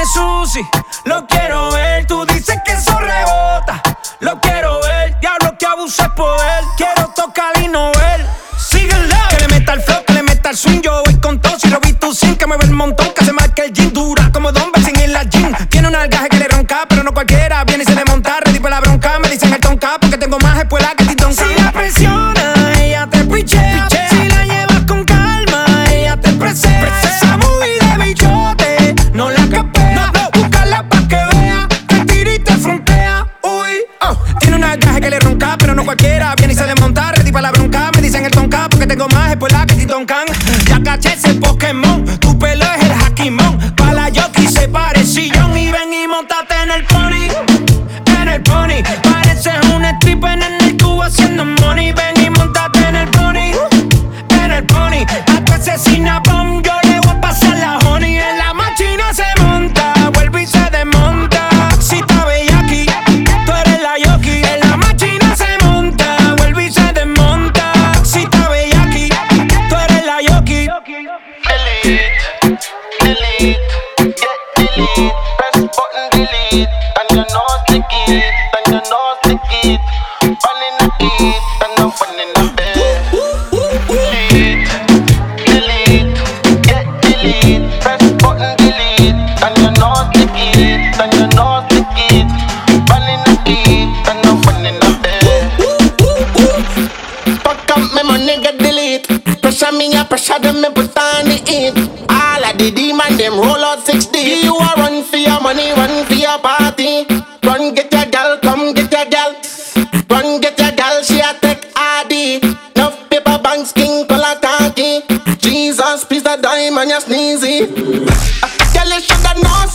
Dame sushi, lo quiero ver. Tú dices que eso rebota, lo quiero ver. Diablo que abusa es poder. Quiero tocar y no ver. Síguela, que le meta el flow, que le meta el swing. Yo voy con todo. Si lo vi tú sin que mueve el montón, que se marca el jean. Dura como Don sin en la jean. Tiene un algaje que le ronca, pero no cualquiera. Viene y se le Ya caché ese Pokémon, tu pelo es el Hakimon. Para Yoki se parecía y ven y montate en el pony. En el pony, pareces un stripper en el tubo haciéndome pressure me, I pressure them, me put on the heat. All of the demon, them roll out 60. You a run for your money, run for your party. Run get your girl, come get your girl. Run get your girl, she a take ID. Enough paper banks, king, color talkie. Jesus, please the diamond, you sneezy. Uh, girl, you shoulda known,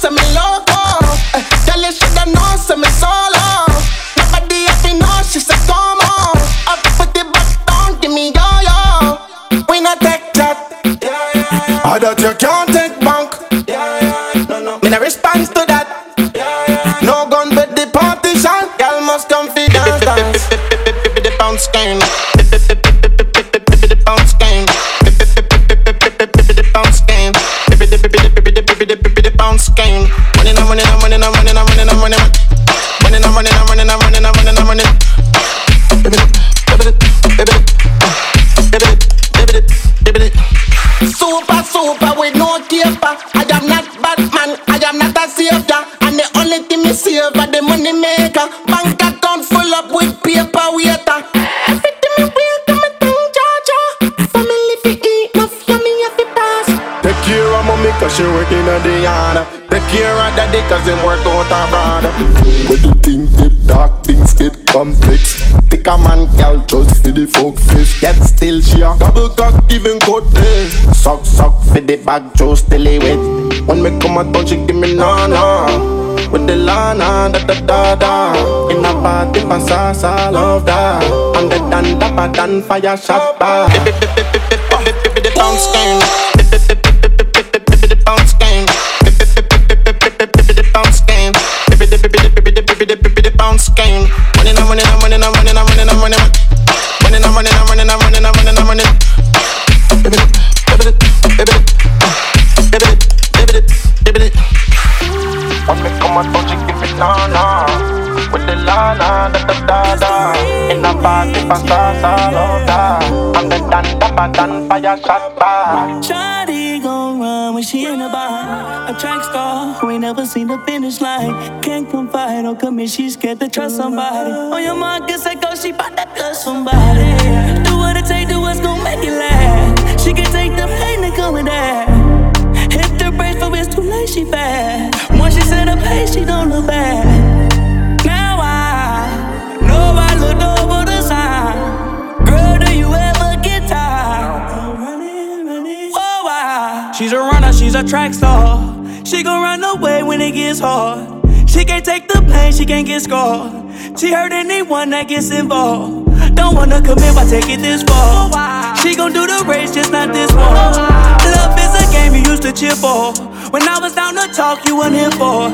fuck fist. Yet still she a double cock giving cut day Suck suck for the bag Joe still it wet. When me come out don't she give me na na With the Lana da da da da. In a party pa sa sa love that I'm the dan da pa dan fire shot ba. In the party, pastas all over. I'm the dan dapper dan fire shot back. Shawty gon' run when she in the bar. A track star who ain't never seen the finish line. Can't confide or commit, she scared to trust somebody. On your mark, get set, go, she bout to touch somebody. Do what it take, do what's gon' make it last. She can take the pain that come with that. Hit the brakes, but it's too late, she fast. Once she set a pace, she don't look back. A runner, she's a track star. She gon' run away when it gets hard. She can't take the pain, she can't get scarred. She hurt anyone that gets involved. Don't wanna commit, why take it this far? Oh, she gon' do the race, just not this one. Oh, Game you used to cheer for. When I was down to talk, you weren't here for.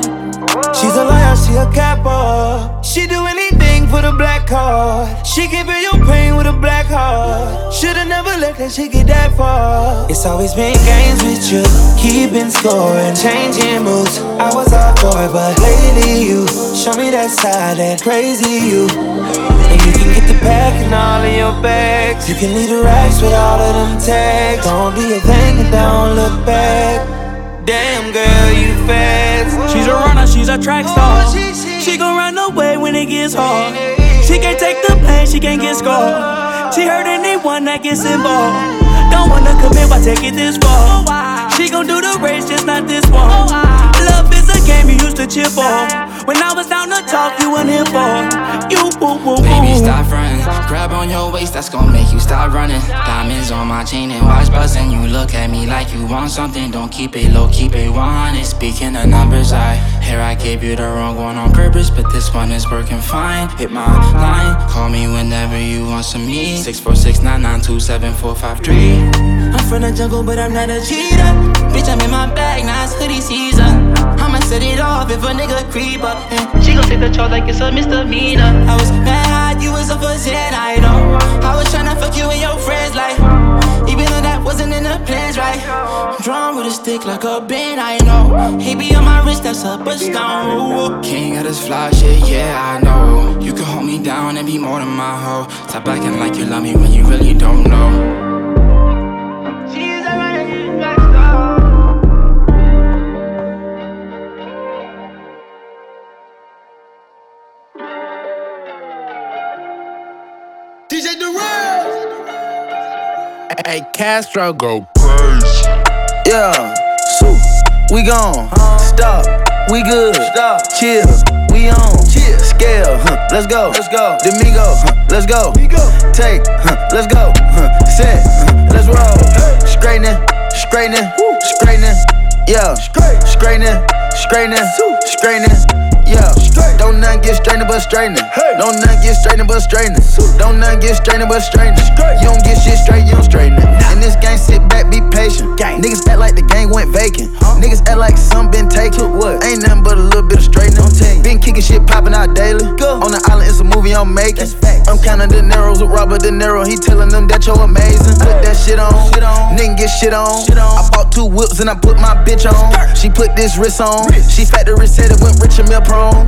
She's a liar, she a capper. She do anything for the black card. She can feel your pain with a black heart. Should've never let that shit get that far. It's always been games with you, keeping score and changing moves. I was for it, but lately you show me that side, that crazy you. And you can get the pack and all of your bags. You can leave the racks with all of them tags. Don't be a thing and don't look back. Damn girl, you fast. She's a runner, she's a track oh, star. She gon' run away when it gets hard. She can't take the pain, she can't get scarred. She hurt anyone that gets involved. Don't wanna commit, why take it this far? Oh, she gon' do the race, just not this one. Oh, Love is a game you used to cheer for. When I was down to talk, you weren't here for. You woo woo woo. Baby, stop frontin'. Grab on your waist, that's gonna make you stop running. Diamonds on my chain and watch buzzing. You look at me like you want something. Don't keep it low, keep it 100. Speaking of numbers, I here I gave you the wrong one on purpose, but this one is working fine. Hit my line, call me whenever you want some me. Six four six nine nine two seven four five three. I'm from the jungle, but I'm not a cheater. Bitch, I'm in my bag, now it's hoodie season. I'ma set it off if a nigga creep up. And she gon' take the charge like it's a misdemeanor. I was mad, you was a for Zen, I know. I was tryna fuck you and your friends, like. Even though that wasn't in the plans, right? I'm drawn with a stick like a band, I know. He be on my wrist, that's a stone. King of this fly shit, yeah, I know. You can hold me down and be more than my hoe. Stop acting like you love me when you really don't know. Hey, Castro, go purge Yeah, so we gone. Stop, we good. Stop, chill, we on. Chill, scale, huh, let's go. Let's go. Domingo, huh, let's go. Take, huh, let's go. Huh, set, huh, let's roll. Straightening, straightening, straightening. Yeah, straightening, straightening, straightening. Yeah, don't none get strained but straightening. Don't none get strained but straightening. Don't none get strained but straightening. You don't get shit straight, you don't straighten it. In this game, sit back, be patient. Niggas act like the game went vacant. Niggas act like some been taken. What? Ain't nothing but a little bit of straightening. Been kicking shit popping out daily. On the island, it's a movie I'm making. I'm counting the narrows with Robert De Niro. He telling them that you're amazing. Put that shit on. Nigga get shit on. I bought two whips and I put my bitch on. She put this wrist on. She factory said it went rich and meal prone.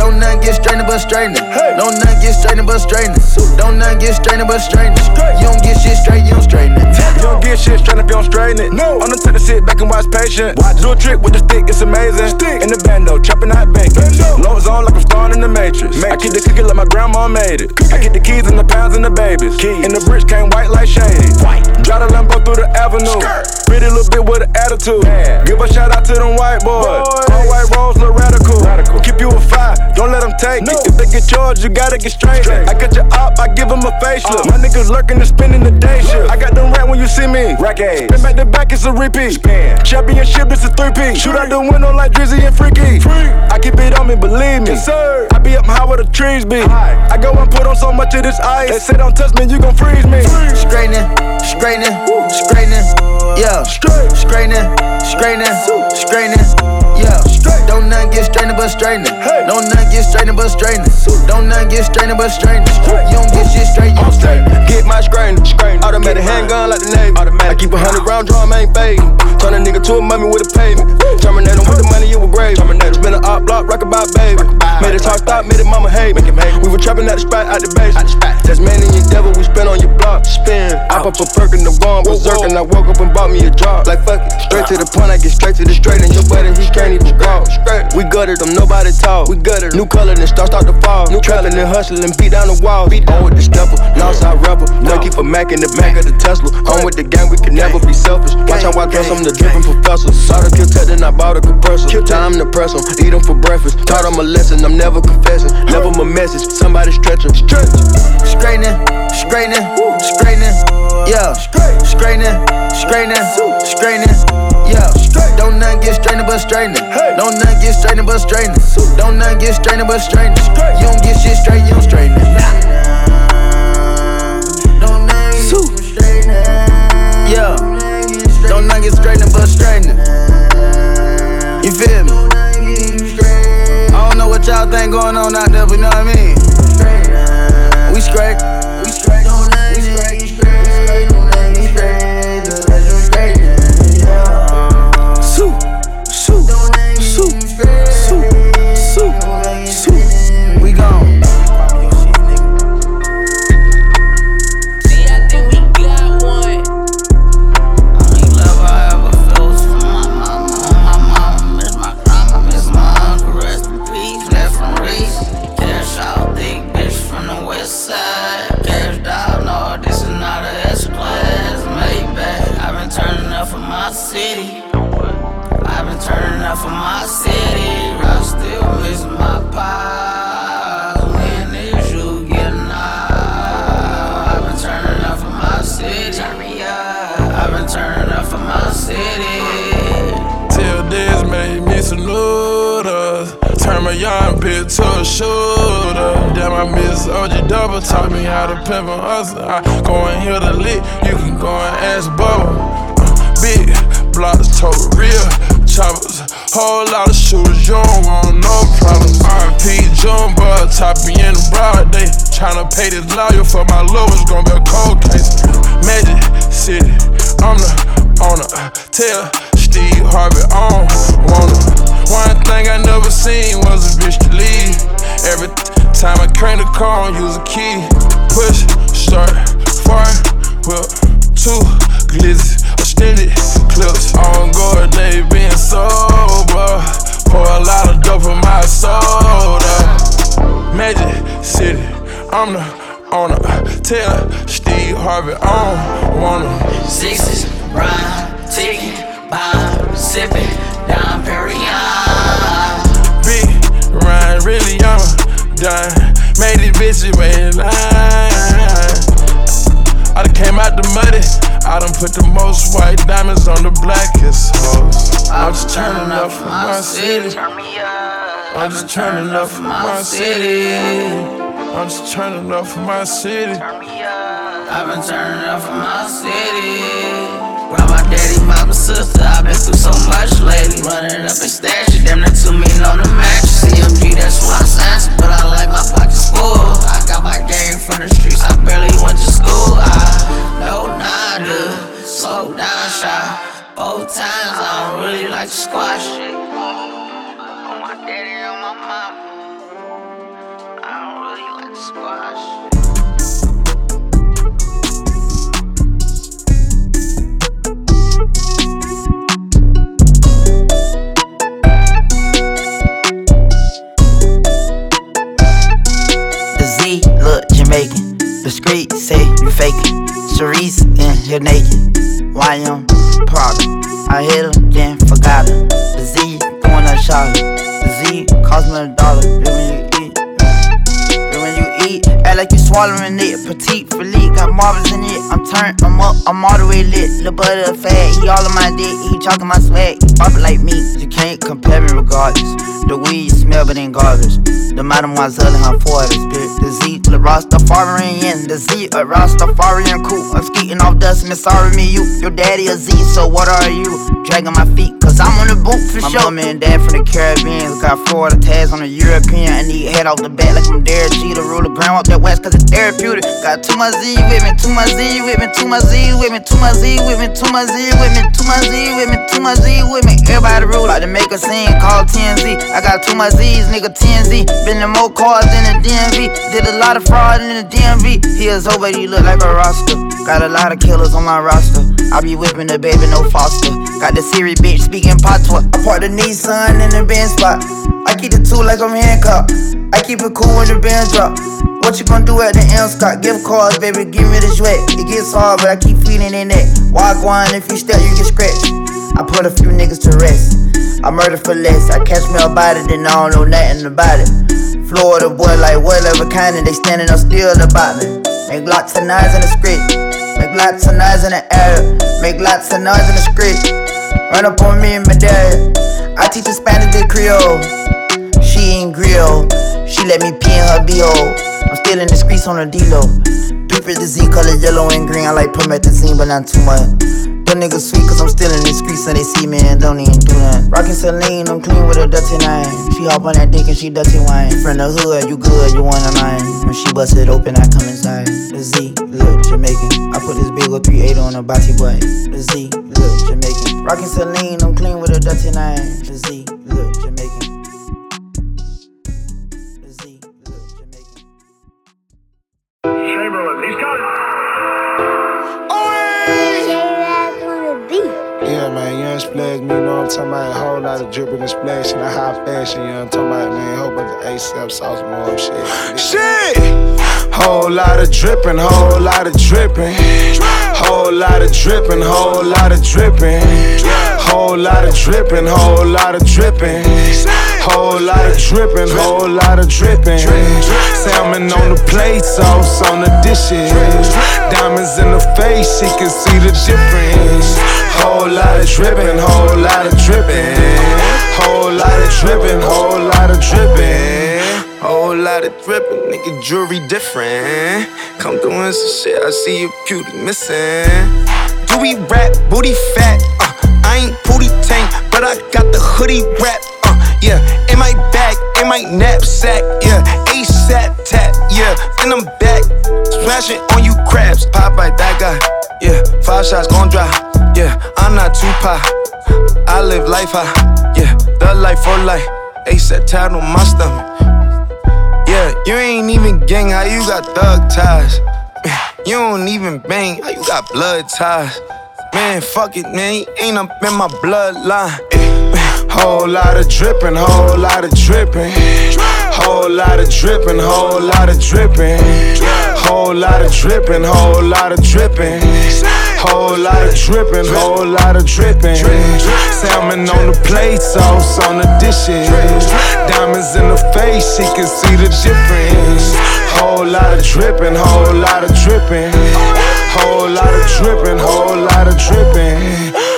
don't none get strained but straightening. Don't none get strained but straightening. Don't none get strained but straightening. You don't get shit straight, you don't straighten it. You don't get shit straight if you don't straighten it. No. I'm the type to sit back and watch patient. Watch. Do a trick with the stick, it's amazing. Stick. In the bando, chopping out bacon. Low zone like I'm starring in the Matrix. Matrix. I keep the cookie like my grandma made it. I get the keys and the pounds and the babies. Keys. And the bricks came white like shady. White. Drive the Lambo through the avenue. Skirt. Pretty little bit with an attitude. Man. Give a shout out to them white boys. boys. All white rolls look radical. radical. Keep you a five, don't let them take no. it. If they get charged, you gotta get straight. straight. I cut your up, I give them a facelift. Uh. My niggas lurking and spending the day shift. I got them rat when you see me. Rack Spin back to back, it's a repeat. Spin. Championship, it's a three-peat. Shoot out the window like Drizzy and Freaky. Free. I keep it on me, believe me. Yes, sir. I be up high where the trees be. High. I go and put on so much of this ice. They say don't touch me, you gon' freeze me. Straightening, straightening, straightening. Yeah, straightening, straightening, straightening. Yeah, Don't not get strained but straightening. Don't not get strained but straightening. Don't not get strained but straightening. You don't get shit straight, you don't. Get my strain, automatic handgun like the Navy. I keep a hundred round drum, ain't fading. Turn a nigga to a mummy with a pavement. Terminate him with the money, you were brave. Terminate Spin a op block, rock about baby. Made it talk stop, made it mama hate. We were trapping at the spot, out the base. That's man and your devil, we spin on your block. Spin. I pop a perk and I'm going berserk and I woke up and bought me a job. Like fuck it, straight to the point, I get straight to the straight and your buddy, he can't even walk. We gutted them, nobody talk. We gutted New color, then start start to fall. New trapping and hustling, beat down the wall. Beat on with the stepper, rebel. No keep a Mac in the back of the Tesla. On with the gang, we can never be selfish. Watch how I dress, I'm the dripping professor. Saw the kill tech, then I bought a compressor. Time to press them, eat them for breakfast. Taught them a lesson, I'm never confessing. Never my message, somebody stretch them. Stretch. Straightening, straightening, straightening. Yeah, straightening, straightening, straightening. Yeah, don't not get strained but straightening. Don't not get strained but straightening. Don't not get strained but straightening. You don't get shit straight, you don't straighten it. Don't not get straightening. Yeah, don't not get strained but straightening. You feel me? I don't know what y'all think going on out there, but you know what I mean. We straight. A shooter. Damn, I miss OG Double. Taught me how to pimp and hustle. I go and hear the lick. You can go and ask Bubba. Big blocks, total real choppers. Whole lot of shooters, you don't want no problems. RP Jumbo, top me in the broad day. Tryna pay this lawyer for my lowest, gonna be a cold case. Magic City, I'm the owner. Tell Steve Harvey on wanna. One thing I never seen was a bitch to leave. Every time I crank the car, I use a key. Push, start, fire, whip, two glizzy, extended clips. On guard, they been sober. Pour a lot of dope in my soda. Magic City, I'm the owner. Tell Steve Harvey on wanna. Sixes, rhyme, ticking, bomb, sipping, Dom Perignon. Really I'm done. Made these bitches wait in line. I done came out the muddy. I done put the most white diamonds on the blackest hoes. I'm just turning up for my city. I'm just turning up for my city. I'm just turning up for my city. I've been turning up for my city. Brought my daddy, mama, sister. I've been through so much lately. Running up and stashing, damn near two million on the mattress. CMG, that's why I signed, but I like my pockets full. I got my game from the streets. I barely went to school. I know nada, slow down, shy. Both times I don't really like to squash it. On my daddy and my mama, I don't really like to squash. Jamaican. The street say you faking. Cerise in here naked. YM Prada. I hit her, then forgot her. The Z going up shot The Z cost me a dollar. Like you swallowing it. Patek Philippe got marbles in it. I'm turned, I'm up, I'm all the way lit. Lil' butter fat, he all in my dick. He talking my swag, it like me. You can't compare me regardless. The weed smell, but ain't garbage. The mademoiselle in her 40s, bitch. The Z, the Rastafarian. The Z, a Rastafarian cool. I'm skeeting off dust, miss sorry me, you. Your daddy a Z, so what are you? Dragging my feet, cause I'm on the boat for My sure. My mama and dad from the Caribbean. Got Florida tags on the European. I need head off the bat like I'm Derek. Rule the ground up that west cause it's therapeutic. Got too much Z with me, too much Z with me, too much Z with me, too much Z with me, too much Z with me, too much Z with me, too much Z with me. Everybody rule like to make a scene, call TNZ. I got too much Z's, nigga TNZ. Been in more cars than the DMV. Did a lot of fraud in the DMV. He is over, he look like a roster. Got a lot of killers on my roster. I be whipping the baby, no foster. Got the Siri bitch speaking patois. I part the Nissan in the Benz spot. I keep the two like I'm handcuffed. I keep it cool when the bands drop. What you gonna do at the M Scott? Give cars, baby, give me the sweat. It gets hard, but I keep feeling in it. Walk one, if you step, you get scratched. I put a few niggas to rest. I murder for less. I catch me about it, then I don't know nothing about it. Florida boy, like whatever kind, and they standing up still about me. Make lots of noise in the street. Make lots of noise in the air. Make lots of noise in the street. Run up on me and my dad. I teach her Spanish and Creole. She ain't grill. She let me pee in her B-hole. I'm still in the streets on the D-Lo. The Z color yellow and green. I like promethazine, but not too much. Them niggas sweet cause I'm still in the streets and they see me and don't even do nothing. Rockin' Celine, I'm clean with a dirty nine. She hop on that dick and she dirty wine. From the hood, you good, you wanna mine. When she bust it open, I come inside. The Z, look, Jamaican. I put this big old 3 8 on a body boy. The Z, look, Jamaican. Rockin' Celine, I'm clean with a dirty nine. The Z, dripping and splashing, a high fashion, you know what I'm talking about, man? Whole bunch of ASAP sauce, more shit. Shit! Whole lot of dripping, whole lot of dripping. Whole lot of dripping, whole lot of dripping. Whole lot of dripping, whole lot of dripping. Whole lot of dripping, whole lot of dripping. Salmon on the plate, sauce on the dishes. Diamonds in the face, she can see the difference. Whole lot of dripping, whole lot of dripping. Whole lot of dripping, whole lot of dripping. Whole lot of dripping, nigga, jewelry different. Come through and some shit, I see your beauty missing. Do we rap, booty fat? Uh, I ain't booty tank, but I got the hoodie wrap. Yeah, in my bag, in my knapsack, yeah. ASAP tat, yeah. And I'm back, splashing on you crabs. Pop like that guy, yeah. Five shots gon' dry, yeah. I'm not too pie. I live life high, yeah. The life for life. ASAP tat on my stomach. Yeah, you ain't even gang, how you got thug ties? You don't even bang, how you got blood ties? Man, fuck it, man, ain't up in my bloodline. Eh, Whole lot of dripping, whole lot of dripping. Whole lot of dripping, whole lot of dripping. Whole lot of dripping, whole lot of dripping. Whole lot of dripping, whole lot of dripping. Salmon on the plate, sauce on the dishes. Diamonds in the face, she can see the difference. Whole lot of dripping, whole lot of dripping. Whole lot of dripping, whole lot of dripping.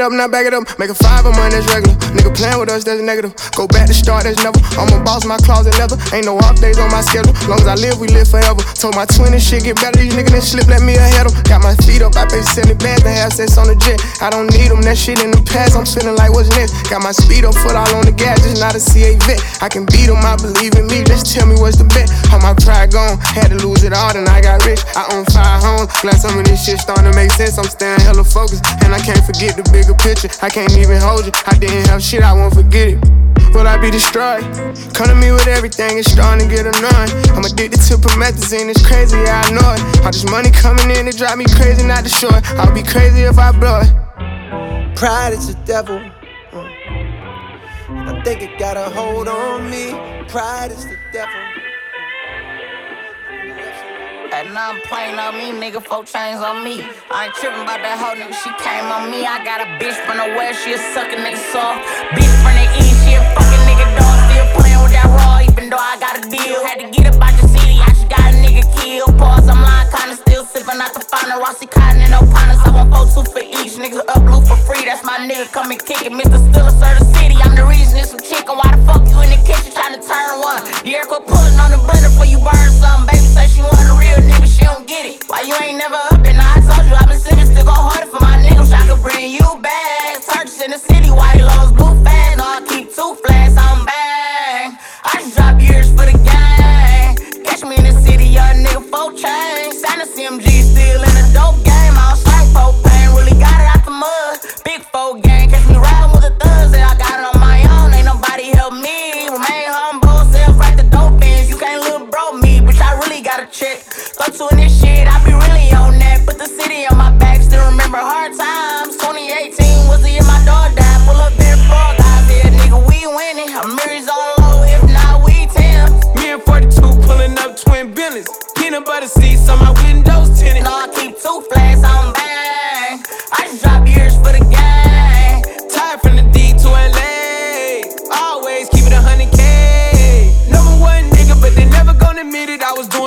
Up, not back it up. Make a five of mine, that's regular. Playing that's negative. Go back to start, that's never. I'm a boss, my closet leather. Ain't no off days on my schedule. Long as I live, we live forever. Told my twin and shit get better. These niggas then slip, let me ahead of. Got my feet up, I pay 70 bands to have sex on the jet. I don't need them, that shit in the past. I'm feeling like what's next. Got my speed up, foot all on the gas, just not a CA vet. I can beat them, I believe in me. Just tell me what's the bet. How my pride gone, had to lose it all, then I got rich. I own five homes. Glad some of this shit starting to make sense. I'm staying hella focused, and I can't forget the bigger picture. I can't even hold you. I didn't have shit, I won't forget it. Will I be destroyed? Come to me with everything, it's starting to get annoying. I'm addicted to promethazine, it's crazy, yeah, I know it. All this money coming in, it drive me crazy, not the short. I'll be crazy if I blow it. Pride is the devil. uh. I think it got a hold on me. Pride is the devil. And now I'm playing on me, nigga, four chains on me. I ain't tripping about that hoe nigga, she came on me. I got a bitch from the west, she a suckin' nigga soft. Bitch from the east, she a fucking nigga dog. Still playing with that raw, even though I got a deal. Had to get up out the city, I killed. Pause, I'm lying, kinda still sippin' out the fountain. Rossi Cotton and no partners, I want four two for each. Niggas up blue for free, that's my nigga, come and kick it. Mr. Stiller, sir, the city, I'm the reason it's some chicken. Why the fuck you in the kitchen trying to turn one? Yeah, quit pulling on the blender before you burn something. Baby say she want a real nigga, she don't get it. Why you ain't never up and I told you I've been sitting still go harder for my niggas. I could bring you back. Searches in the city, white lows, blue fans. No, I keep two flags, I'm bang. I just drop years for the gang. Catch me in the city, four chains. Sign a CMG, still in the dope game. I'll strike propane, really got it out the mud. Big four gang, catch me riding with the thugs. Yeah, I got it on my own, ain't nobody help me. Remain humble, self right the dope ends. You can't little bro me, bitch, I really gotta check. Go to this shit,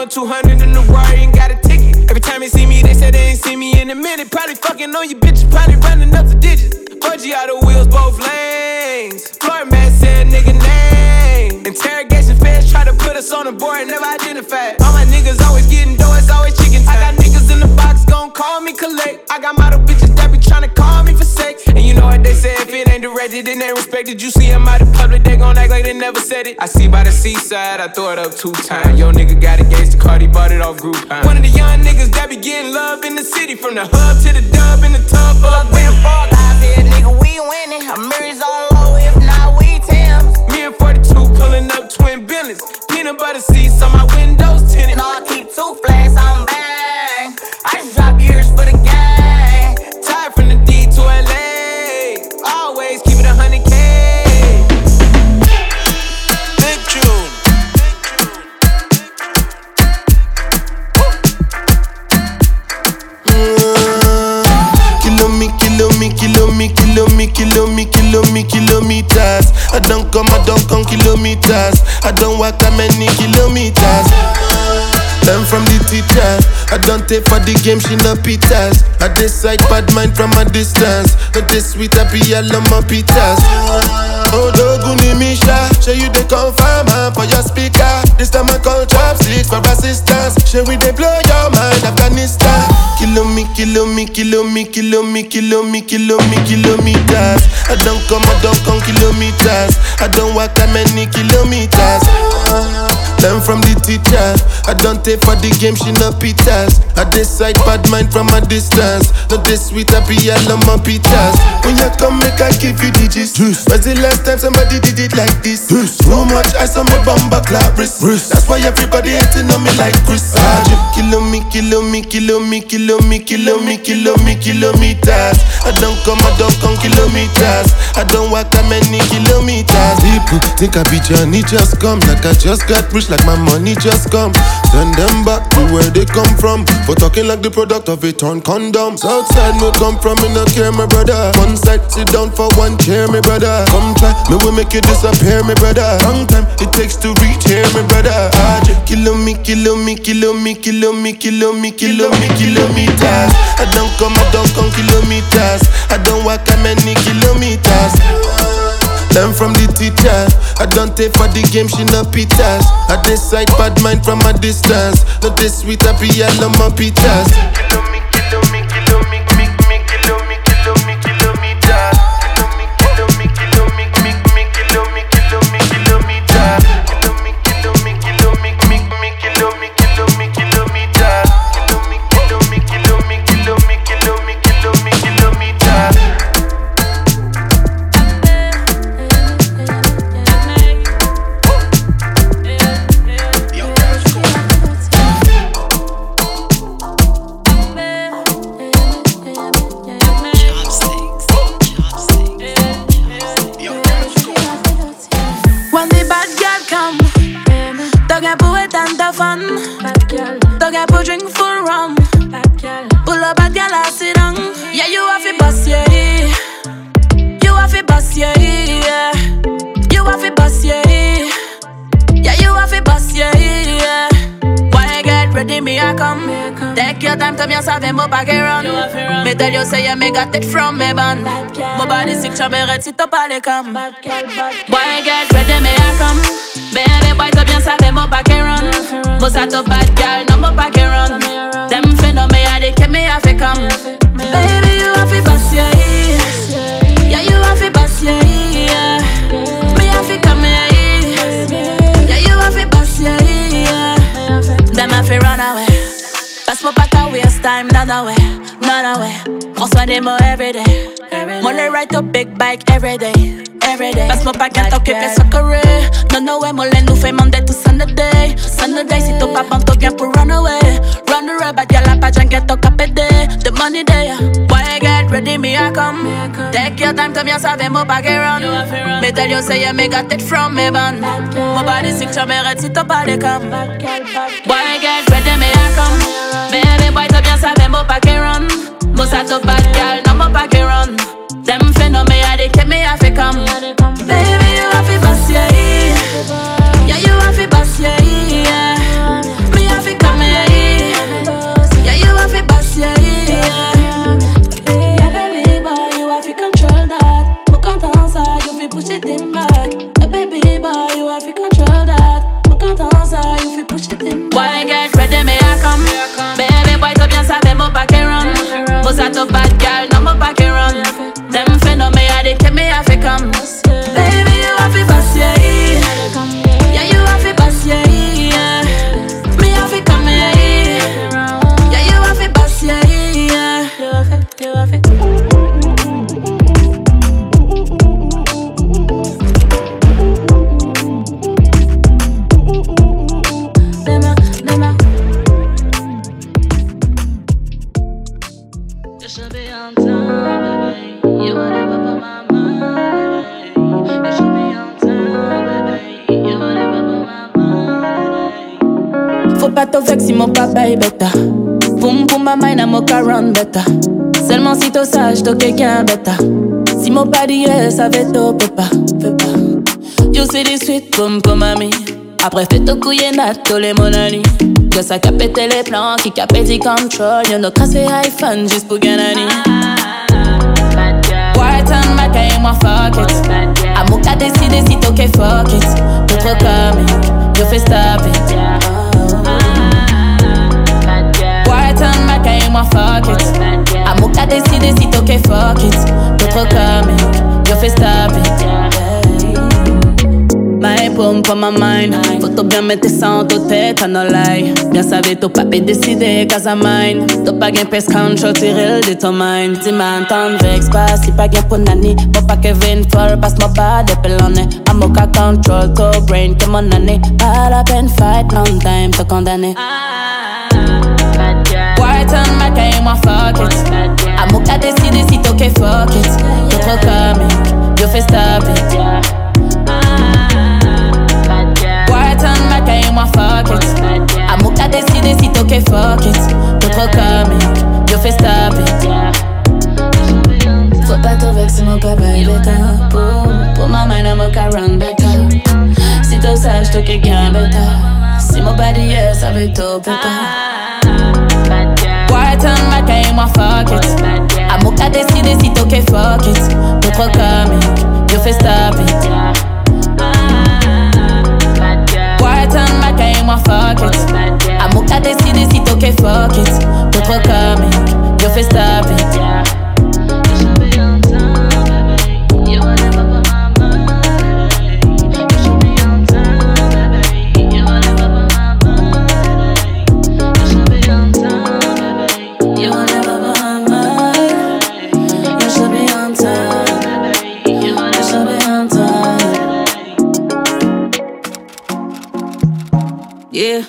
doing 200 in the wire and got a ticket. Every time they see me, they say they ain't see me in a minute. Probably fucking on you bitches, probably running up the digits. Budgie out of wheels, both lanes. Floor man said nigga name. Interrogation feds try to put us on the board, never identified. All my niggas always getting dough, it's always chicken time. I got niggas in the box, gon' call me collect. I got model bitches that be tryna call me for sex. And you know what they say, if it ain't directed, then they respected. You see them out in public, they gon' act like they never said it. I see by the seaside, I throw it up two times. Yo, nigga got engaged to Cardi, bought it off Groupon. One of the young niggas that be getting love in the city, from the hub to the dub in the tub. Up with a frog eyes, yeah, nigga, we winning. I'm mirrors on low, if not, we Tim's. Me and 42 pulling up twin billions. Peanut butter seats on my windows tinted. No, kilo me, kilo me, kilometers. I don't come, I don't come kilometers. I don't walk that many kilometers. Learn from the teacher. I don't take for the game, she no pitas. I decide bad mind from a distance. Not this sweet, I be all on my pitas. Oh, Doguni Misha, show you the confirm for your speaker. This time I call chopsticks for assistance. Show we they blow your mind, Afghanistan. Kilo me, kilo me, kilo me, kilo me, kilo me, kilo me, kilometers. I don't come, I don't come kilometers. I don't walk that many kilometers. Learn from the teacher. I don't take for the game, she no pitas. I decide bad mind from a distance. Not this sweet, I be all on my pitas. When you come, make I give you digits. When's the last time somebody did it like this? Too much ice on my bumper clap wrist. That's why everybody hating on me like Chris. Ah, Kilo me, kilo me, kilo me, kilo me, kilo me, kilo me, kilometers. I don't come, I don't come kilometers. I don't walk that many kilometers. People think I be Johnny, just come like I just got rich like my money just come. Send them back to where they come from. For talking like the product of a torn condom. Southside me come from, me no care, my brother. One side, sit down for one chair, my brother. Come try, me will make you disappear, my brother. Long time it takes to reach here, my brother. Ah, kilo me, kilo me, kilo me, me, kilo me, me, kilometers. I don't come, I don't come kilometers. I don't walk how many kilometers. Learn from the teacher. I don't take for the game, she no pitas. I decide bad mind from a distance. Not this sweet, I be all on my pitas. When the bad girl come, don't get put tanta fun. Don't get put drink full rum. Pull up bad girl, I sit down. Yeah, you have to bust, yeah. You have to bust, yeah. You have to bust, yeah. Yeah, you have to bust, yeah. Ready, me I come. Take your time, tell me savais mon paquet run. Me tell you say yeah, me got it from me band. My body sick, vais si t'as pas les cam. Boy, get ready, me I come. Baby, boy, t'as bien savais mon paquet run. Moi, ça t'as bad girl, non, mon paquet run. Them fin no me, I they keep me have to come. Baby, you have to bust, yeah. Yeah, you have to bust, yeah. Me have to come, yeah. Yeah, you have to bust, yeah. Them to run away. Passe moi pas qu'à waste time, none away, none away. Prends soin des mots everyday. Le ride up big bike everyday, everyday. Passe moi pas qu'à t'occuper sa carré. Non, non, ouais, les nous fait Monday to Sunday. Sunday, si ton papa t'en vient pour run away. Run away, but y'a la page en get au capédé. The money there, why get ready, me I come. Take your time, t'as bien savais mon paquet run. Me tell you say yeah, me got it from me band. My body sick, vais si t'as pas les cam. Why get ready, me I come. Baby boy, t'as bien savais mon paquet run. Moi ça t'as bad girl, non mon paquet run. Them fin no me I they keep me have to come. Baby you have to bust. Yeah Si mon d'hier, ça va être peut pas, peut pas. You see this sweet boom pour mamie. Après fait tout couiller nat, tous les mon ami. Que ça a les plans, qui a control. Y'en a cassé iPhone juste pour gagner. White and Mac et moi fuck it? Amour qu'a décidé si t'es fuck it. T'es trop comique, you fais stop it. White and Mac et moi fuck it. Amour qu'a décidé si t'es ok fuck it. T'es trop comique, you fais stop it. My pomme pour ma mind. Faut bien mettre ça en ta tête, no lie Bien savais ton papé décidé, casa mine. T'as pas gain pes control, tirer de ton mind. Dis m'entendre, vex pas, si pas gain pour nani. Bon pas Kevin fall, passe moi pas de pelonné Amoka control, to brain, que mon année. Pas la peine fight, long time, te condamné. White like I ain't my fuck it. I move that decide si t'ok fuck it. T'es trop comique, yo fais stop it. Why turn like I ain't fuck it. I move that decide si t'ok fuck it. T'es trop comique, yo fais stop it. Faut pas tout vexer, mon papa il est un Pour, pour ma main, I'm a run better Si t'as ça, j'te que gain better Si mon body yes, avec toi, papa White and my game, I fuck it. Amuka décide si t'es ok, fuck it. Notre comic, you fais stop it. White and my game, I fuck it. Amuka décide si t'es ok, fuck it. Notre comic, you fais stop it. Yeah,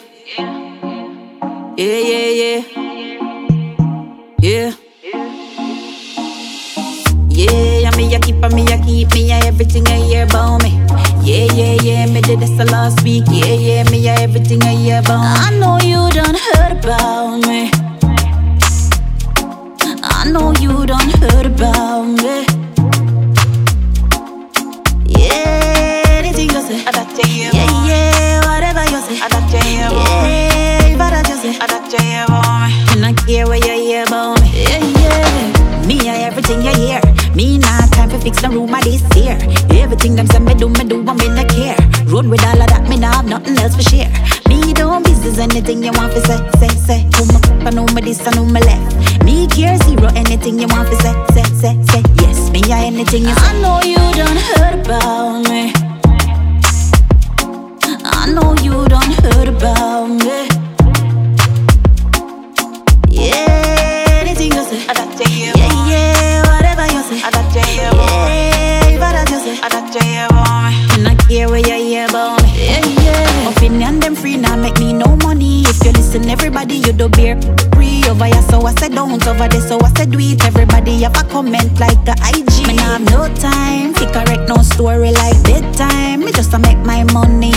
comment like a IG. Me nah have no time to correct no story like bedtime. Me just to make my money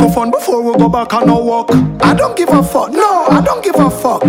a fun before we go back on our walk. I don't give a fuck. No, I don't give a fuck.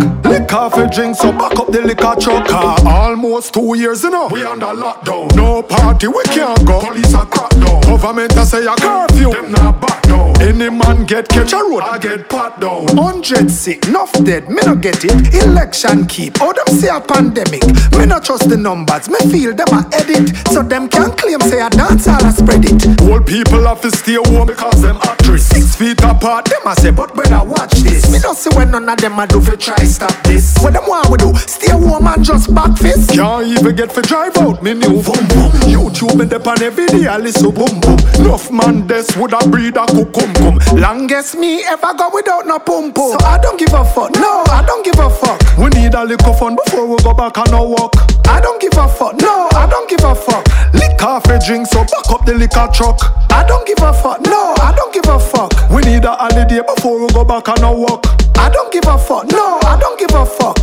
Drink, so back up the liquor truck. Almost two years, you know. We under lockdown. No party, we can't go. Police are crack down. Government a say a curfew. Them not back down. Any man get catch a road, I get pat down. Hundred sick, enough dead, me no get it. Election keep, oh them say a pandemic. Me no trust the numbers, me feel them a edit. So them can claim say a dance all a spread it. Old people have to stay home because them actress. Six feet apart, them a say, but when I watch this, me no see when none of them a do fi try stop this. What them want we do? Stay home and just back fist. Can't even get for drive out, me new boom boom. YouTube me dep on every day, I listen boom boom. Enough man this would a breed a cucum cum. Longest me ever go without no pum pum. So I don't give a fuck. No, I don't give a fuck. We need a little fun before we go back on our walk. I don't give a fuck. No, I don't give a fuck. Liquor for drink, so back up the liquor truck. I don't give a fuck. No, I don't give a fuck. We need a holiday before we go back on our walk. I don't give a fuck. No, I don't give a fuck.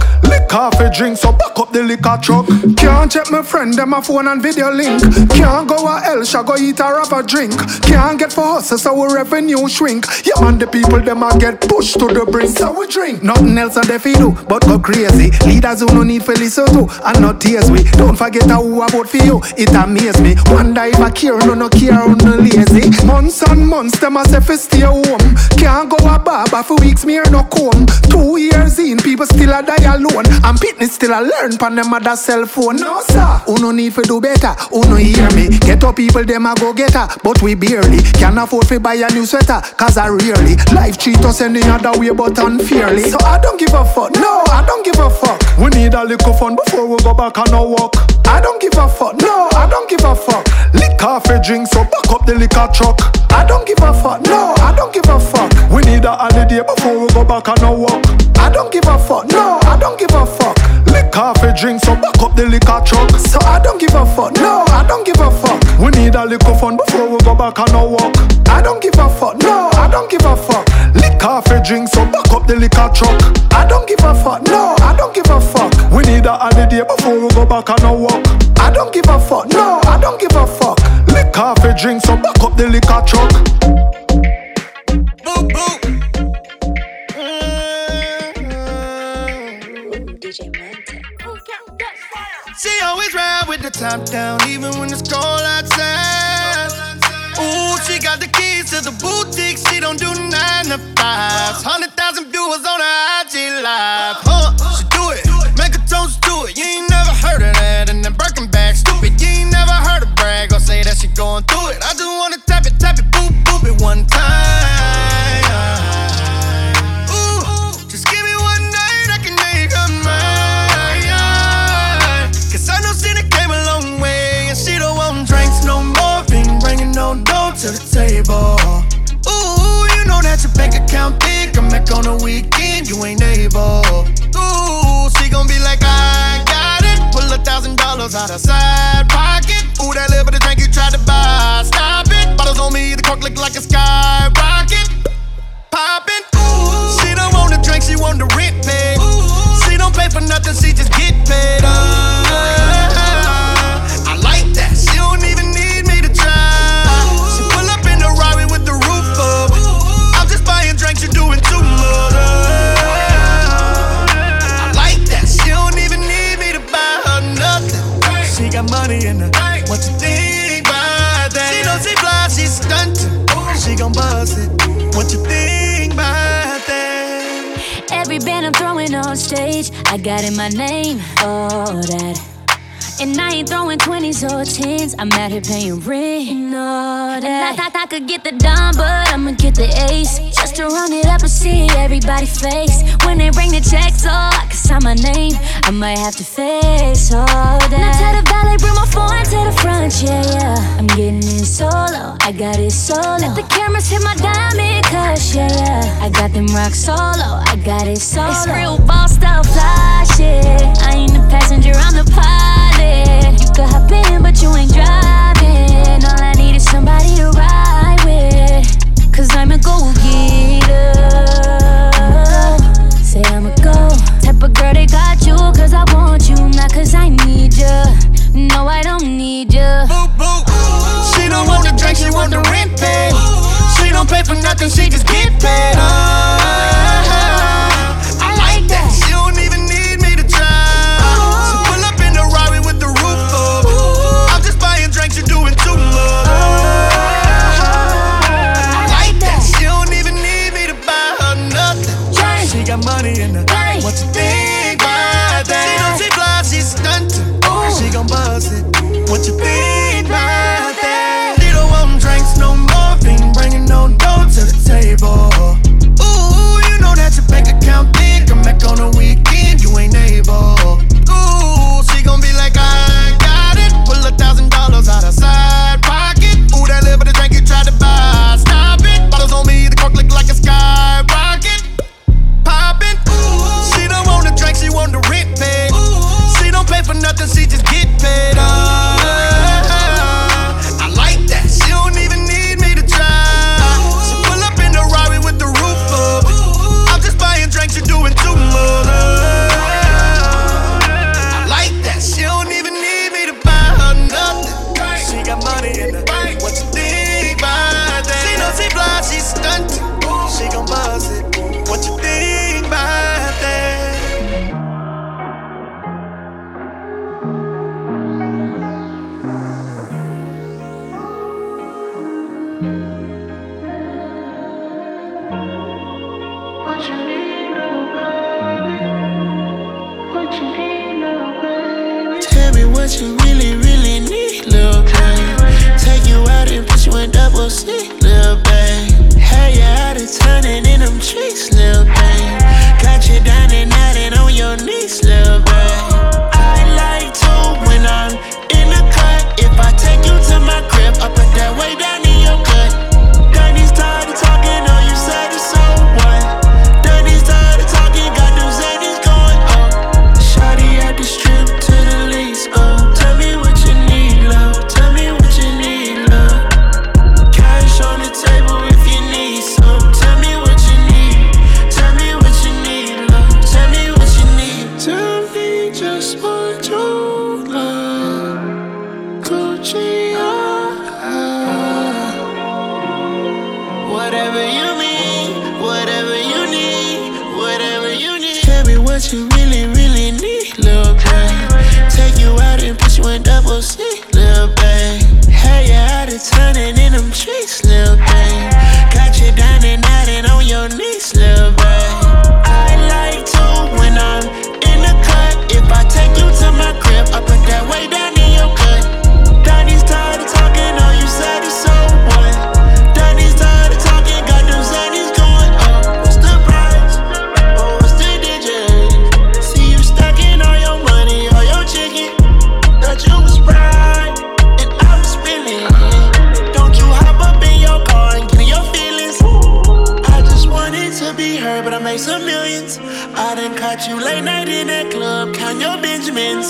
For drink, so back up the liquor truck. Can't check my friend, them a phone and video link. Can't go a hell, shall go eat or have a drink. Can't get for hustle, so our revenue shrink. Yeah, man, the people them a get pushed to the brink. So we drink. Nothing else on the do, but go crazy. Leaders who no need for listen to, and not tears we. Don't forget how who about for you. It amaze me. Wonder if I care, no no care, no lazy. Months and months, them a say fi stay home. Can't go a barber for weeks, me no comb. Two years in, people still a die alone. And pit witness still I learn pan them mother cell phone. No sir, who no need to do better, who no hear me. Get up people them a go get her, but we barely can afford to buy a new sweater. Cause I really life cheat us any other way but unfairly. So I don't give a fuck, no, I don't give a fuck. We need a little fun before we go back on our walk. I don't give a fuck, no, I don't give a fuck. Lick coffee drink, so back up the liquor truck. I don't give a fuck, no, I don't give a fuck. We need a holiday before we go back on our walk. I don't give a fuck, no, I don't give a fuck. Lick coffee drink, so back up the liquor truck. So I don't give a fuck, no, I don't give a fuck. We need a little fun before we go back on our walk. I don't give a fuck, no, I don't give a fuck. Lick coffee drink, so back up the liquor truck. I don't give a fuck, no, I don't give a fuck. We need a holiday before we go back on our walk. I don't give a fuck, no, I don't give a fuck. Lick coffee drink, so back up the liquor truck. Boop, boop. She always ride with the top down, even when it's cold outside. Ooh, she got the keys to the boutique. She don't do nine to fives. Hundred I got in my name, all that. And I ain't throwing 20s or 10s, I'm out here paying rent, all that. I thought I could get the dime, but I'ma get the ace. To run it up and see everybody face. When they bring the checks, oh, I sign my name. I might have to face all that. Now tell the valet, bring my phone to the front, yeah, yeah. I'm getting in solo, I got it solo. Let the cameras hit my diamond cush, yeah, yeah. I got them rock solo, I got it solo. It's real boss style fly shit. I ain't the passenger, I'm the pilot. You could hop in, but you ain't driving. All I need is somebody to ride with. Cause I'm a go Say I'm a go. Type of girl that got you, cause I want you, not cause I need ya. No, I don't need ya. Boop, boop. She don't want the drink, she want the rent. She don't pay for nothing, she just get paid. Uh,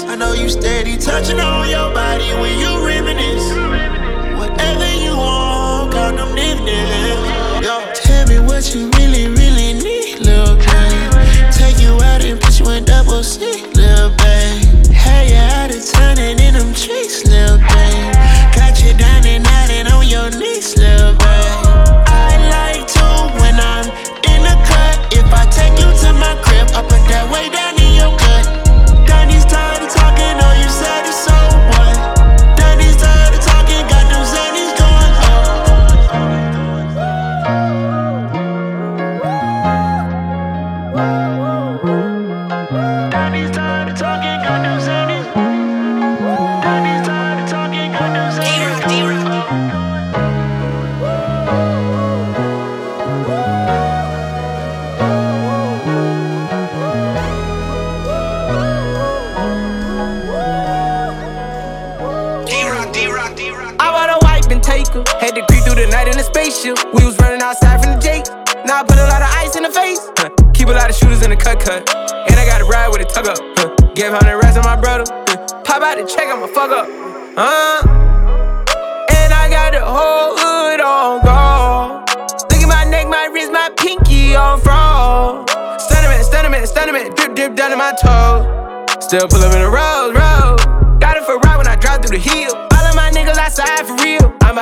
I know you steady touching on your body when you reminisce.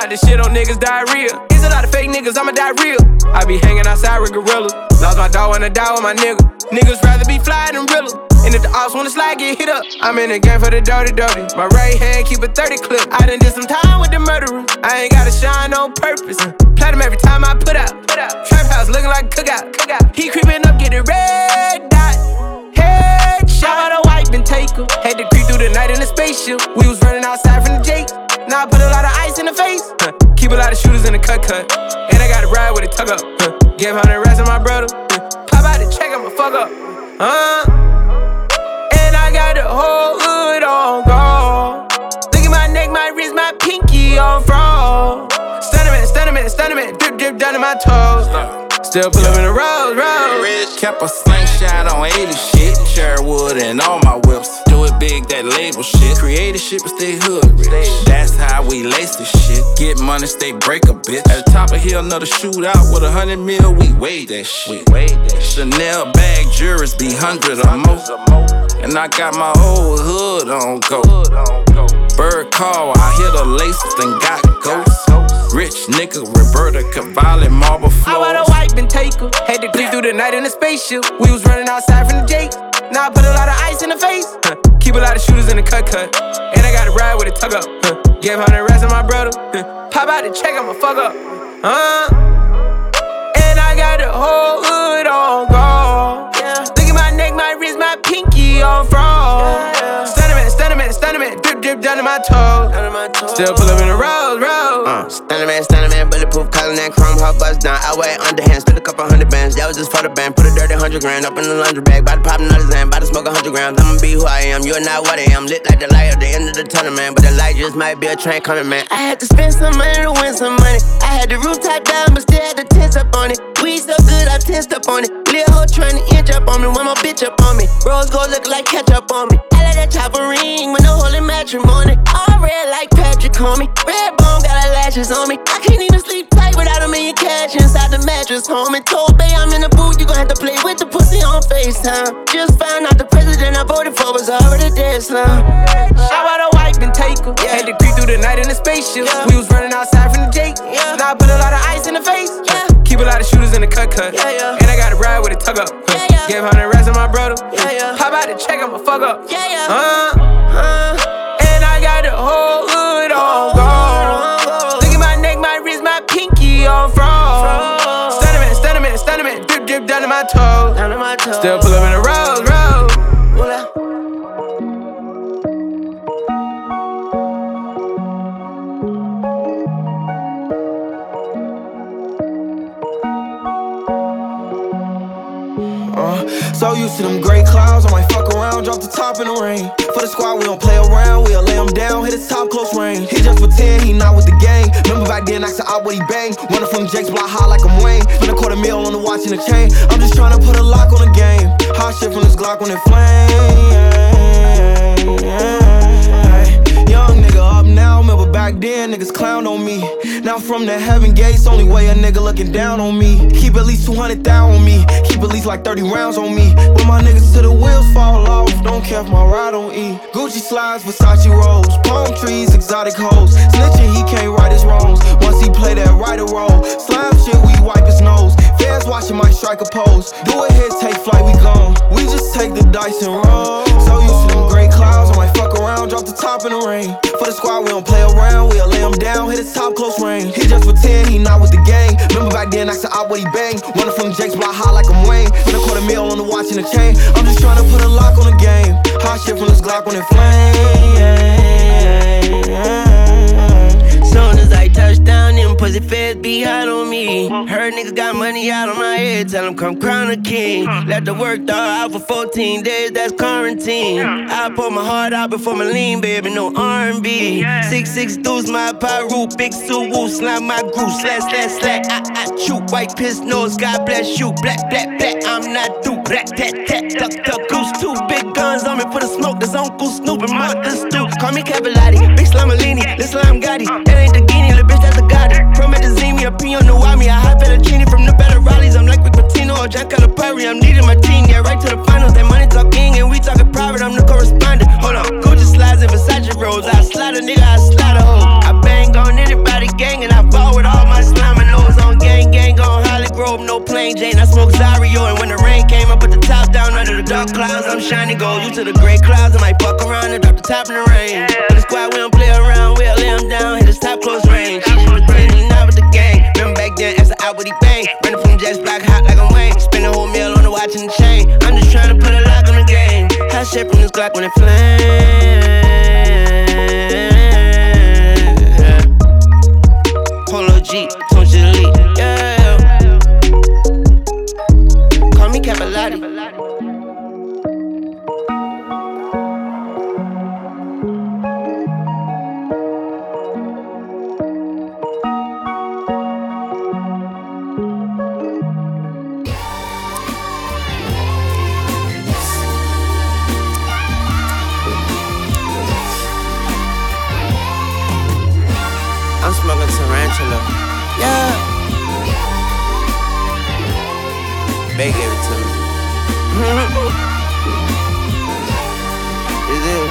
Real. To shit on niggas diarrhea. It's a lot of fake niggas, I'ma die real. I be hanging outside with gorillas. Lost my dog when I die with my nigga. Niggas rather be fly than realer. And if the ops wanna slide, get hit up. I'm in the game for the dirty, dirty. My right hand keep a 30 clip. I done did some time with the murderer. I ain't gotta shine on purpose. Uh, Platinum every time I put out. Put out. Trap house looking like cookout. cookout. He creeping up, get the red dot. Headshot. A wipe and take her. Had to creep through the night in a spaceship. We was running outside from the Jake. Now I put a lot of ice in the face. Huh. Keep a lot of shooters in the cut cut. And I got a ride with a tug up. Huh. Gave 100 rats to my brother. Huh. Pop out the check, I'ma fuck up. Uh. And I got the whole hood on guard. Look at my neck, my wrist, my pinky on fraud. Stunnerman, stunnerman, stunnerman. Drip, drip down to my toes. Still pull up in the road, road. Kept a slingshot on 80 shit. Sherwood and all my whips. Do it big, that label shit. Creative shit, but stay hood rich. That's how we lace this shit. Get money, stay break a bitch. At the top of hill, another shootout with a hundred mil. We weigh that shit. Chanel bag jurors be hundred or more. And I got my whole hood on go. Bird call, I hit a laces and got ghosts. Rich nigga, Roberto Cavalli, marble I bought a floors. wipe and take her. Had to creep through the night in a spaceship. We was running outside from the Jake. Now I put a lot of ice in the face. Huh. Keep a lot of shooters in the cut cut. And I got a ride with a tug up. Huh. Gave 100 rats to my brother. Huh. Pop out the check, I'ma fuck up. Uh. And I got the whole hood on guard. Look at my neck, my wrist, my pinky on fraud. Down to my toes. Still pull up in the road, road. Uh, Stunner man, stunner man, bulletproof, calling that chrome, hot bust down. I weigh underhand, spend a couple hundred bands. That was just for the band. Put a dirty hundred grand up in the laundry bag. Bout to pop another zan, bout to smoke a hundred grams. I'ma be who I am, you're not what I am. Lit like the light at the end of the tunnel, man. But the light just might be a train coming, man. I had to spend some money to win some money. I had the rooftop down, but still had the tents up on it. We so good, I tensed up on it. Lil' hoe trying to on me, one more bitch up on me. Rose gold look like ketchup on me. I let that chopper ring with no holy matrimony. All red like Patrick on me. Red bone got her lashes on me. I can't even sleep tight without a million cash inside the mattress, homie. Told Bay I'm in the booth, you gon' have to play with the pussy on FaceTime. Just found out the president I voted for was already dead, slum. I bought a wipe and take her. Had to creep through the night in a spaceship. We was running outside from the Jake. Yeah. Now I put a lot of ice in the face. Yeah. Keep a lot of shooters in the cut cut. And I got a ride with a tug up. Gave 100 rats to my brother. Pop out the check, I'ma fuck up. Uh, uh, and I got the whole hood on guard. Look at my neck, my wrist, my pinky on fraud. Stunnerman, stunnerman, stunnerman. Drip, drip down to my toes. Still pull up in the road, so used to them gray clouds, I might fuck around, drop the top in the rain. For the squad, we don't play around, we'll lay him down, hit his top close range. He just for 10, he not with the gang. Remember back then, I said out what he bang. Running from Jake's block high like I'm Wayne. Spend a mil on the watch and the chain. I'm just trying to put a lock on the game. Hot shit from this Glock when it flame. Young nigga up now, remember back then niggas clown on me. Now from the heaven gates, only way a nigga looking down on me. Keep at least 200 down on me, keep at least like 30 rounds on me. When my niggas to the wheels fall off, don't care if my ride don't eat. Gucci slides, Versace rolls, palm trees, exotic hoes. Snitching, he can't right his wrongs. Once he play that right role, slime shit, we wipe his nose. Fans watching my strike a pose. Do a hit, take flight, we gone. We just take the dice and roll. So used to them drop in the rain. For the squad, we don't play around, we'll lay him down, hit his top close range. He just pretend he not with the gang. Remember back then, I said out what he bang. Running from Jake's block high like I'm Wayne. Then a quarter mil on the watch and the chain. I'm just trying to put a lock on the game. Hot shit from this Glock when it flame. Feds be hot on me. Heard niggas got money out on my head, tell them come crown a king. Let the work dog out for 14 days, that's quarantine. I pour my heart out before my lean, baby, no R&B. Six six deuce, my pyro, big suit, woo, slime my groove, slash slash slash. I I shoot, white piss nose, God bless you. Black black black, I'm not through. Black tat tat, duck duck goose, two big guns on me for the smoke. That's Uncle Snoop and Martha. Call me Cavallati, big Slamalini, this Slam Gotti. That ain't P on the Wami, I hot fettuccine from the better Raleighs. I'm like Rick Pitino or Jack Calipari. I'm needing my team, yeah, right to the finals. That money talking and we talking private. I'm the correspondent. Hold on, Gucci slides and Versace rolls. I slide a nigga, I slide a hoe. I bang on anybody gang and I ball with all my slime and nose on gang gang on Holly Grove, no plain Jane. I smoke Zario and when the rain came, I put the top down under the dark clouds. I'm shining gold. You to the gray clouds, I might fuck around and drop the top in the rain. For the squad, we don't play around, we'll lay him down, hit his top close out what he bang. Running from Jets block hot like I'm Wayne. Spend a whole meal on the watch and the chain. I'm just trying to put a lock on the game. Hot shit from this Glock when it flame. Polo G, Yeah. They gave it to me. Is it?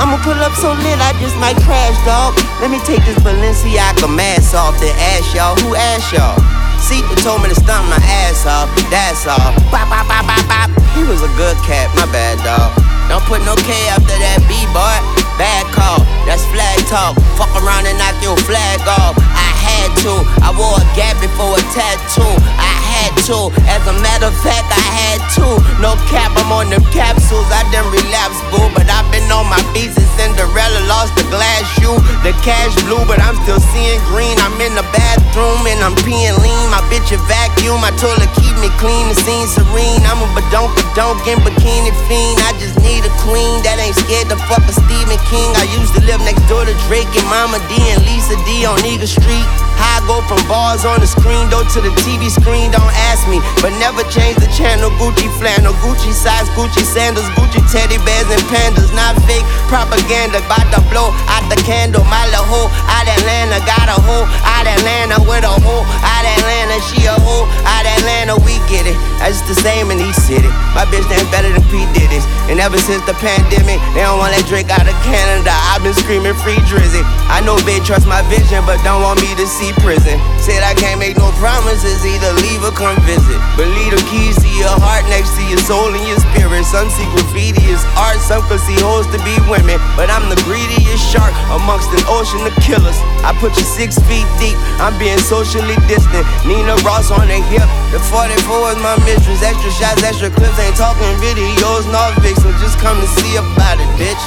I'ma pull up so lit, I just might crash, dog. Let me take this Balenciaga mask off, then ask y'all, who asked y'all? See Seaton told me to stomp my ass off, that's all. Bop, bop, bop, bop, bop. He was a good cat, my bad, dog. Don't put no K after that B, boy. Bad call, that's flag talk. Fuck around and knock your flag off. I had to. I wore a gap before a tattoo. I had to. As a matter of fact, I had to. No cap, I'm on them capsules. I done relapse, boo. But I've been on my beats and Cinderella lost the glass shoe. The cash blue, but I'm still seeing green. I'm in the bathroom and I'm peeing lean. My bitch a vacuum. Told her keep me clean. The scene serene. I'm a badonk badonk in bikini fiend. I just need a queen that ain't scared to fuck a Stephen King. I used to live next door to Drake and Mama D and Lisa D on Eagle Street. How I go from bars on the screen door to the TV screen, don't ask me. But never change the channel. Gucci flannel, Gucci size, Gucci sandals, Gucci teddy bears and pandas. Not fake propaganda. About to blow out the candle. My little hoe out Atlanta, got a hoe out Atlanta with a hoe out Atlanta. She a hoe out Atlanta, we get it. That's just the same in each city. My bitch damn better than P Diddy's. And ever since the pandemic, they don't want that drink out of Canada. I've been screaming free Drizzy. I know they trust my vision, but don't want me to see prison. Said I can't make no promises, either leave or come visit. But leave the keys to your heart next to your soul and your spirit. Some see graffiti as art, some could see hoes to be women. But I'm the greediest shark amongst an ocean of killers. I put you six feet deep, I'm being socially distant. Nina Ross on the hip, the 44 is my mistress. Extra shots, extra clips, ain't talking videos, no Vic, so just come to see about it, bitch.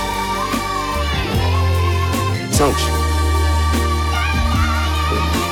Don't you?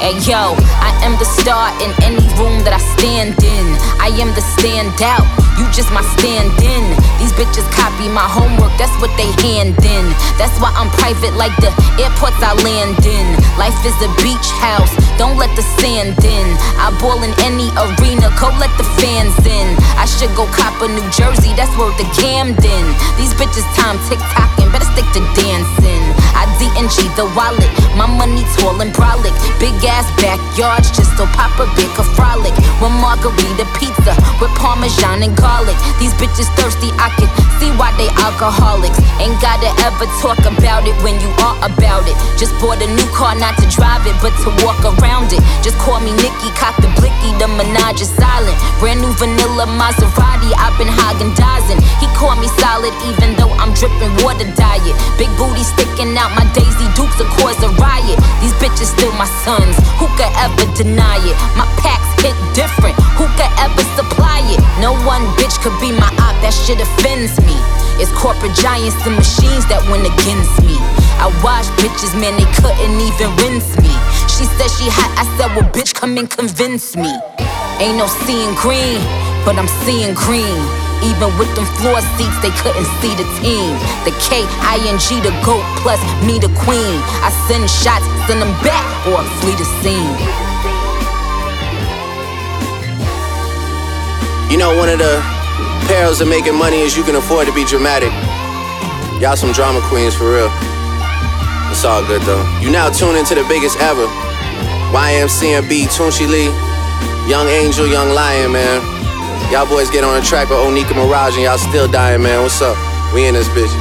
Hey yo, I am the star in any room that I stand in. I am the standout. You just my stand in. These bitches copy my homework, that's what they hand in. That's why I'm private like the airports I land in. Life is a beach house, don't let the sand in. I ball in any arena, go let the fans in. I should go cop a New Jersey, that's where the Camden. These bitches time tick tocking, better stick to dancing. I DNG the wallet, my money tall and brolic. Big ass backyards, just so Papa Big a frolic. One margarita pizza with parmesan and garlic. These bitches thirsty, I can see why they alcoholics. Ain't gotta ever talk about it when you are about it. Just bought a new car, not to drive it, but to walk around it. Just call me Nikki, cock the blicky, the menage is silent. Brand new vanilla Maserati, I've been Hagen dazing. He called me solid, even though I'm dripping water diet. Big booty sticking out, my Daisy Dukes will cause a riot. These bitches still my sons, who could ever deny it? My packs hit different, who could ever supply it? No one bitch could be my op, that shit offends me. It's corporate giants and machines that went against me. I watched bitches, man, they couldn't even rinse me. She said she hot, I said, well, bitch, come and convince me. Ain't no seeing green, but I'm seeing green. Even with them floor seats, they couldn't see the team. The K, I, N, G, the GOAT, plus me, the queen. I send shots, send them back, or flee the scene. You know, one of the perils of making money is you can afford to be dramatic. Y'all some drama queens for real. It's all good though. You now tune into the biggest ever. YMCMB, Tunechi Lee, Young Angel, Young Lion, man. Y'all boys get on the track with Onika Maraj and y'all still dying, man. What's up? We in this bitch.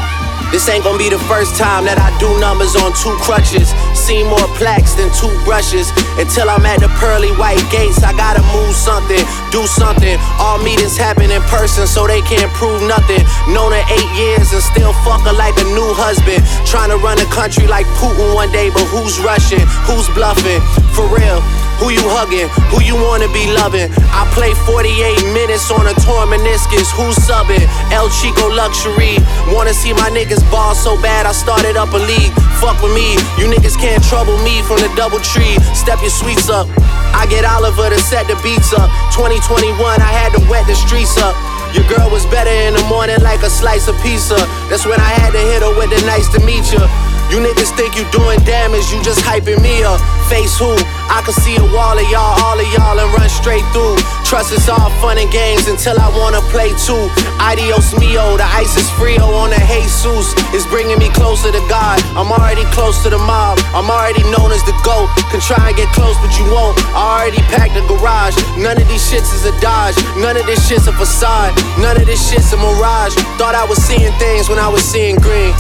This ain't gonna be the first time that I do numbers on two crutches. See more plaques than two brushes. Until I'm at the pearly white gates, I gotta move something, do something. All meetings happen in person, so they can't prove nothing. Known her eight years and still fuck her like a new husband. Trying to run a country like Putin one day, but who's rushing? Who's bluffing? For real. Who you hugging? Who you wanna be loving? I play 48 minutes on a torn meniscus. Who's subbing? El Chico Luxury. Wanna see my niggas ball so bad, I started up a league. Fuck with me, you niggas can't trouble me from the double tree. Step your sweets up. I get Oliver to set the beats up. 2021, I had to wet the streets up. Your girl was better in the morning like a slice of pizza. That's when I had to hit her with the nice to meet you. You niggas think you doing damage, you just hyping me up. Face who? I can see a wall of y'all, all of y'all, and run straight through. Trust is all fun and games until I wanna play too. Adios mio, the ice is frio on the Jesus. It's bringing me closer to God. I'm already close to the mob. I'm already known as the GOAT. Can try and get close, but you won't. I already packed the garage. None of these shits is a dodge. None of this shit's a facade. None of this shit's a mirage. Thought I was seeing things when I was seeing green.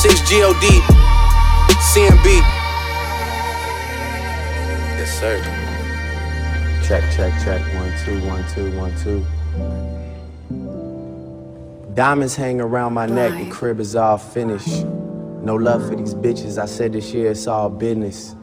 6 GOD, CMB. Yes, sir. Check, check, check. One, two, one, two, one, two. Diamonds hang around my neck, the crib is all finished. No love for these bitches, I said this year it's all business.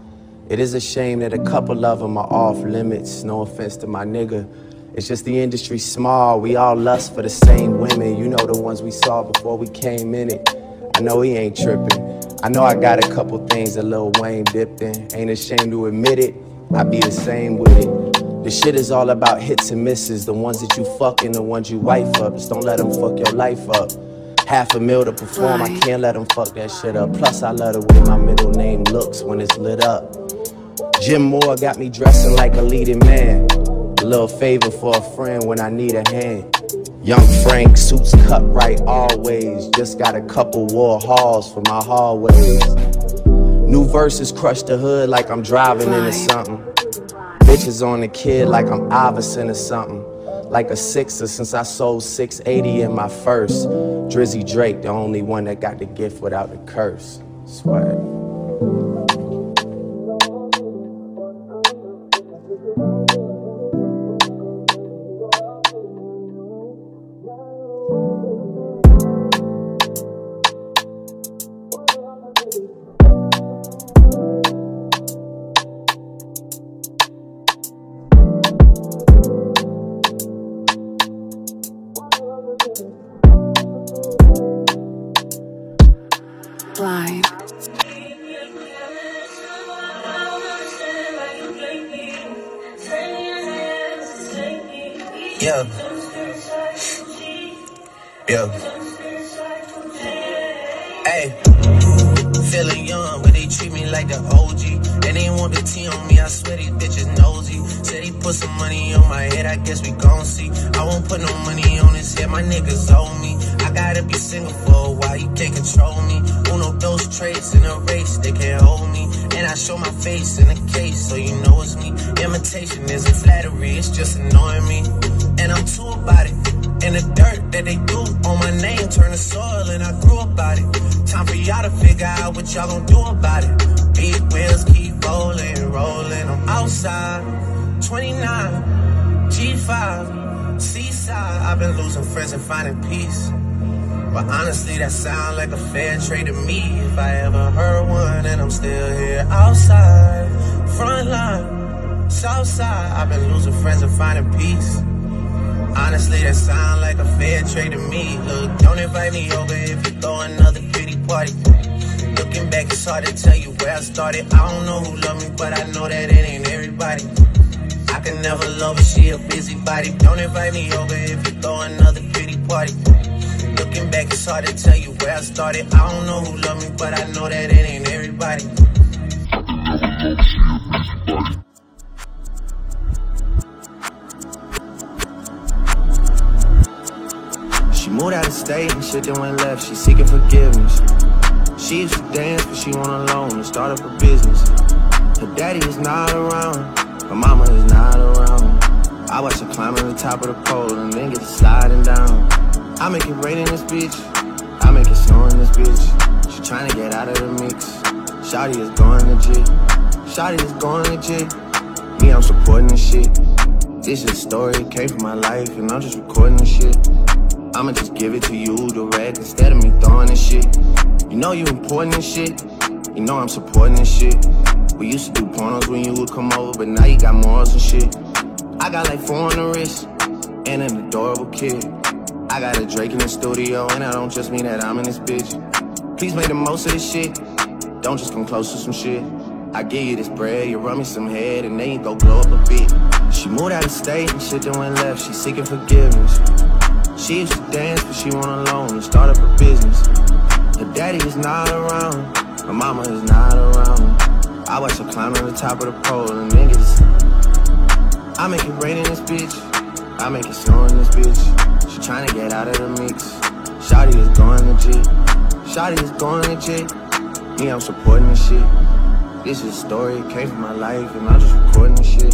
It is a shame that a couple of them are off limits. No offense to my nigga. It's just the industry small. We all lust for the same women. You know the ones we saw before we came in it. I know he ain't tripping. I know I got a couple things that Lil Wayne dipped in. Ain't ashamed to admit it. I be the same with it. The shit is all about hits and misses. The ones that you fuck and the ones you wife up. Just don't let them fuck your life up. Half a mil to perform, I can't let them fuck that shit up. Plus, I love the way my middle name looks when it's lit up. Jim Moore got me dressing like a leading man. Little favor for a friend when I need a hand. Young Frank, suits cut right always. Just got a couple Warhols for my hallways. New verses crush the hood like I'm driving into something. Bitches on the kid like I'm Iverson or something. Like a sixer since I sold 680 in my first. Drizzy Drake, the only one that got the gift without the curse. Swear. Face in a case, so you know it's me. Imitation isn't flattery, it's just annoying me. And I'm too about it. And the dirt that they do on my name turn to soil, and I grew about it. Time for y'all to figure out what y'all gon' do about it. Big wheels keep rolling, rolling. I'm outside, 29, G5, seaside. I've been losing friends and finding peace. But honestly, that sound like a fair trade to me. If I ever heard one, and I'm still here outside, front line, south side. I've been losing friends and finding peace. Honestly, that sound like a fair trade to me. Look, don't invite me over if you throw another pretty party. Looking back, it's hard to tell you where I started. I don't know who loved me, but I know that it ain't everybody. I can never love her, she a busybody. Don't invite me over if you throw another pretty party. Looking back, it's hard to tell you where I started. I don't know who loved me, but I know that it ain't everybody. She moved out of state and shit then went left. She seeking forgiveness. She used to dance, but she went alone and start up a business. Her daddy is not around. Her mama is not around. I watch her climb to the top of the pole and then get to sliding down. I make it rain in this bitch. I make it snow in this bitch. She tryna get out of the mix. Shotty is going legit. Shotty is going legit. Me, I'm supporting this shit. This is a story, it came from my life, and I'm just recording this shit. I'ma just give it to you direct instead of me throwing this shit. You know you important this shit. You know I'm supporting this shit. We used to do pornos when you would come over, but now you got morals and shit. I got like four on the wrist and an adorable kid. I got a Drake in the studio, and I don't just mean that I'm in this bitch. Please make the most of this shit. Don't just come close to some shit. I give you this bread, you run me some head, and then you go glow up a bit. She moved out of state and shit went left. She seeking forgiveness. She used to dance, but she went alone and start up a business. Her daddy is not around, her mama is not around. I watch her climb to the top of the pole and niggas. I make it rain in this bitch, I make it snow in this bitch. She to get out of the mix. Shotty is going legit, Shotty is going legit. Me, I'm supporting this shit. This is a story, it came from my life, and I'm just recording this shit.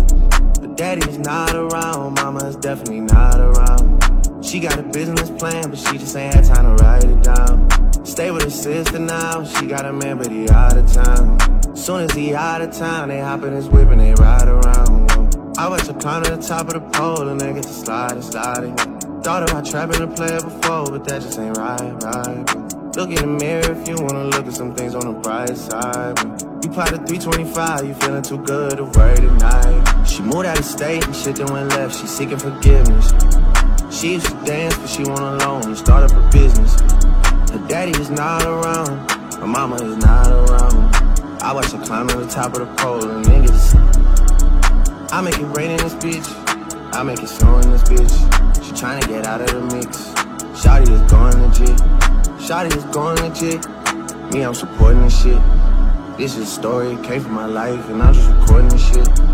But daddy is not around, mama is definitely not around. She got a business plan, but she just ain't had time to write it down. Stay with her sister now, she got a man, but he out of town. Soon as he out of town, they hop in his whip and they ride around. I watch her climb to the top of the pole and they get to sliding, sliding. Thought about trapping a player before, but that just ain't right, right. Look in the mirror if you wanna look at some things on the bright side. You plotted 325, you feeling too good to worry tonight. She moved out of state and shit then went left, she seeking forgiveness. She used to dance, but she went alone and start up a business. Her daddy is not around, her mama is not around. I watch her climb to the top of the pole and get I make it rain in this bitch, I make it snow in this bitch. She tryna get out of the mix. Shotty is going legit, Shotty is going legit. Me, I'm supporting this shit. This is a story, came from my life, and I'm just recording this shit.